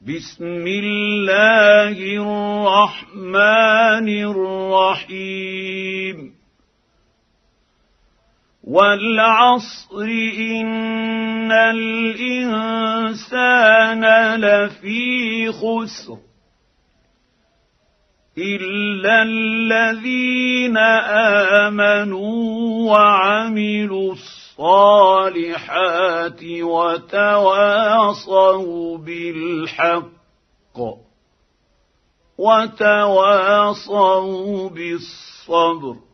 بسم الله الرحمن الرحيم. والعصر إن الإنسان لفي خسر إلا الذين آمنوا وعملوا الصالحات. وتواصوا بالحق وتواصوا بالصبر